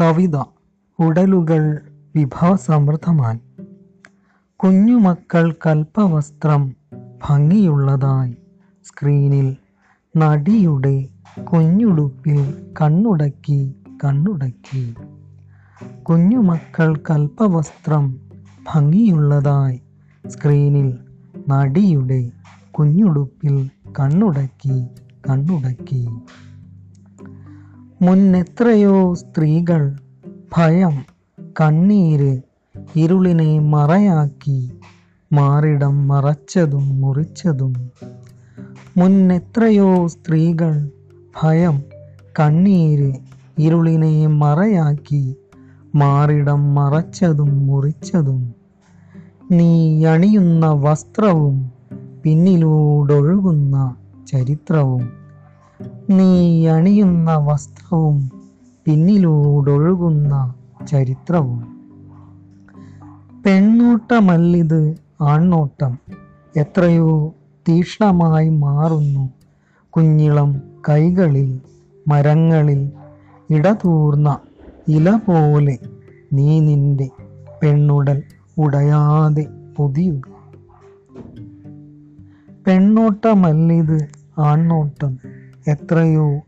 കവിത ഉടലുകൾ വിഭവസമൃദ്ധമായി. കുഞ്ഞുമക്കൾ കൽപ്പവസ്ത്രം ഭംഗിയുള്ളതായി. സ്ക്രീനിൽ നടിയുടെ കുഞ്ഞുടുപ്പിൽ കണ്ണുടക്കി കണ്ണുടക്കി. കുഞ്ഞുമക്കൾ കൽപ്പവസ്ത്രം ഭംഗിയുള്ളതായി. സ്ക്രീനിൽ നടിയുടെ കുഞ്ഞുടുപ്പിൽ കണ്ണുടക്കി കണ്ണുടക്കി. മുന്നെത്രയോ സ്ത്രീകൾ ഭയം കണ്ണീര് ഇരുളിനെ മറയാക്കി മാറിടം മറച്ചതും മുറിച്ചതും. മുന്നെത്രയോ സ്ത്രീകൾ ഭയം കണ്ണീര് ഇരുളിനെ മറയാക്കി മാറിടം മറച്ചതും മുറിച്ചതും. നീ അണിയുന്ന വസ്ത്രവും പിന്നിലൂടൊഴുകുന്ന ചരിത്രവും. നീ അണിയുന്ന വസ്ത്രവും പിന്നിലൂടൊഴുകുന്ന ചരിത്രവും. പെണ്ണോട്ടമല്ലിത് ആണ്ണോട്ടം എത്രയോ തീക്ഷ്ണമായി മാറുന്നു. കുഞ്ഞിളം കൈകളിൽ മരങ്ങളിൽ ഇടതൂർന്ന ഇല പോലെ നീ നിന്റെ പെണ്ണുടൽ ഉടയാതെ പൊതിയുക. പെണ്ണോട്ടമല്ലിത് ആൺനോട്ടം എത്രയോ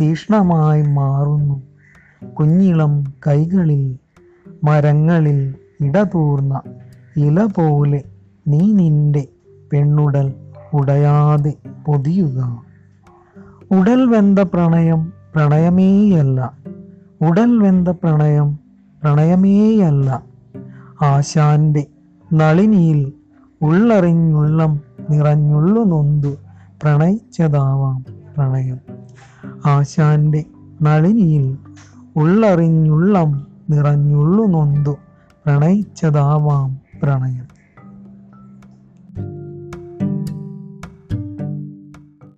തീഷ്ണമായി മാറുന്നു. കുഞ്ഞിളം കൈകളിൽ മരങ്ങളിൽ ഇടതൂർന്ന ഇല പോലെ നീ നിന്റെ പെണ്ണുടൽ ഉടയാതെ പൊതിയുക. ഉടൽ വെന്ത പ്രണയം പ്രണയമേയല്ല. ഉടൽ വെന്ത പ്രണയം പ്രണയമേയല്ല. ആശാന്റെ നളിനിയിൽ ഉള്ളറിഞ്ഞുള്ളം നിറഞ്ഞുള്ളു നൊന്തു പ്രണയിച്ചതാവാം. പ്രണയം ആശാന്റെ നളിനിയിൽ ഉള്ളറിഞ്ഞുള്ളം നിറഞ്ഞുള്ളു നൊന്തു പ്രണയിച്ചതാവാം പ്രണയം.